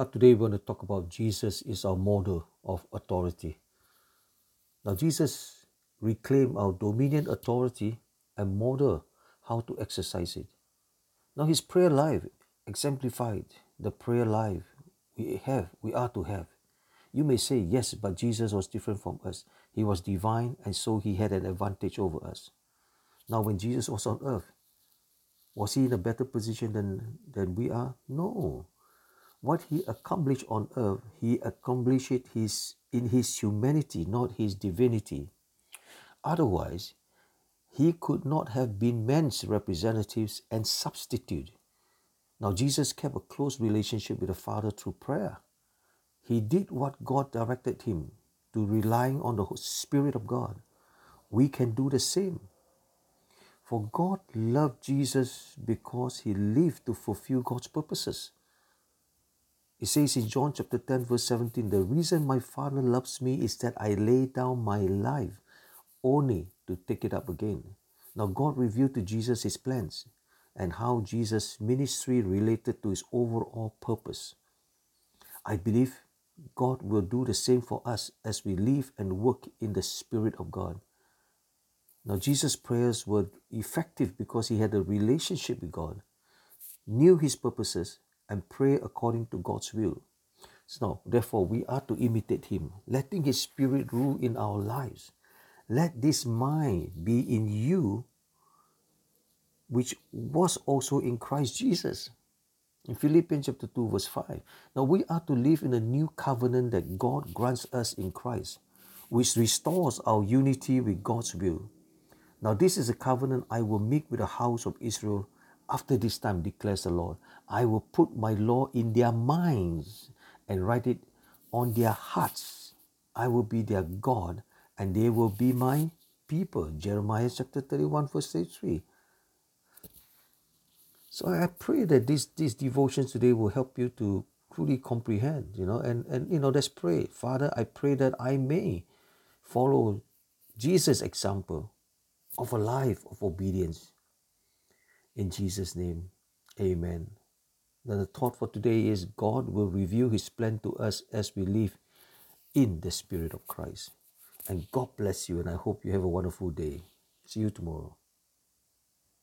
Now, today we're going to talk about Jesus is our model of authority. Now, Jesus reclaimed our dominion authority and model how to exercise it. Now, his prayer life exemplified the prayer life we have, we are to have. You may say, yes, but Jesus was different from us. He was divine, and so he had an advantage over us. Now, when Jesus was on earth, was he in a better position than, than we are? No. What he accomplished on earth, he accomplished it his, in his humanity, not his divinity. Otherwise, he could not have been man's representatives and substitute. Now, Jesus kept a close relationship with the Father through prayer. He did what God directed him to relying on the Spirit of God. We can do the same. For God loved Jesus because he lived to fulfill God's purposes. It says in John chapter 10, verse 17, the reason my Father loves me is that I lay down my life only to take it up again. Now, God revealed to Jesus his plans and how Jesus' ministry related to his overall purpose. I believe God will do the same for us as we live and work in the Spirit of God. Now, Jesus' prayers were effective because he had a relationship with God, knew his purposes, and pray according to God's will. So, therefore, we are to imitate him, letting his Spirit rule in our lives. Let this mind be in you, which was also in Christ Jesus. In Philippians chapter 2, verse 5. Now we are to live in a new covenant that God grants us in Christ, which restores our unity with God's will. Now, this is a covenant I will make with the house of Israel after this time, declares the Lord. I will put my law in their minds and write it on their hearts. I will be their God, and they will be my people. Jeremiah chapter 31, verse 33. So I pray that this these devotions today will help you to truly comprehend, you know, and, and you know, let's pray. Father, I pray that I may follow Jesus' example of a life of obedience. In Jesus' name, amen. Now the thought for today is God will reveal his plan to us as we live in the Spirit of Christ. And God bless you, and I hope you have a wonderful day. See you tomorrow.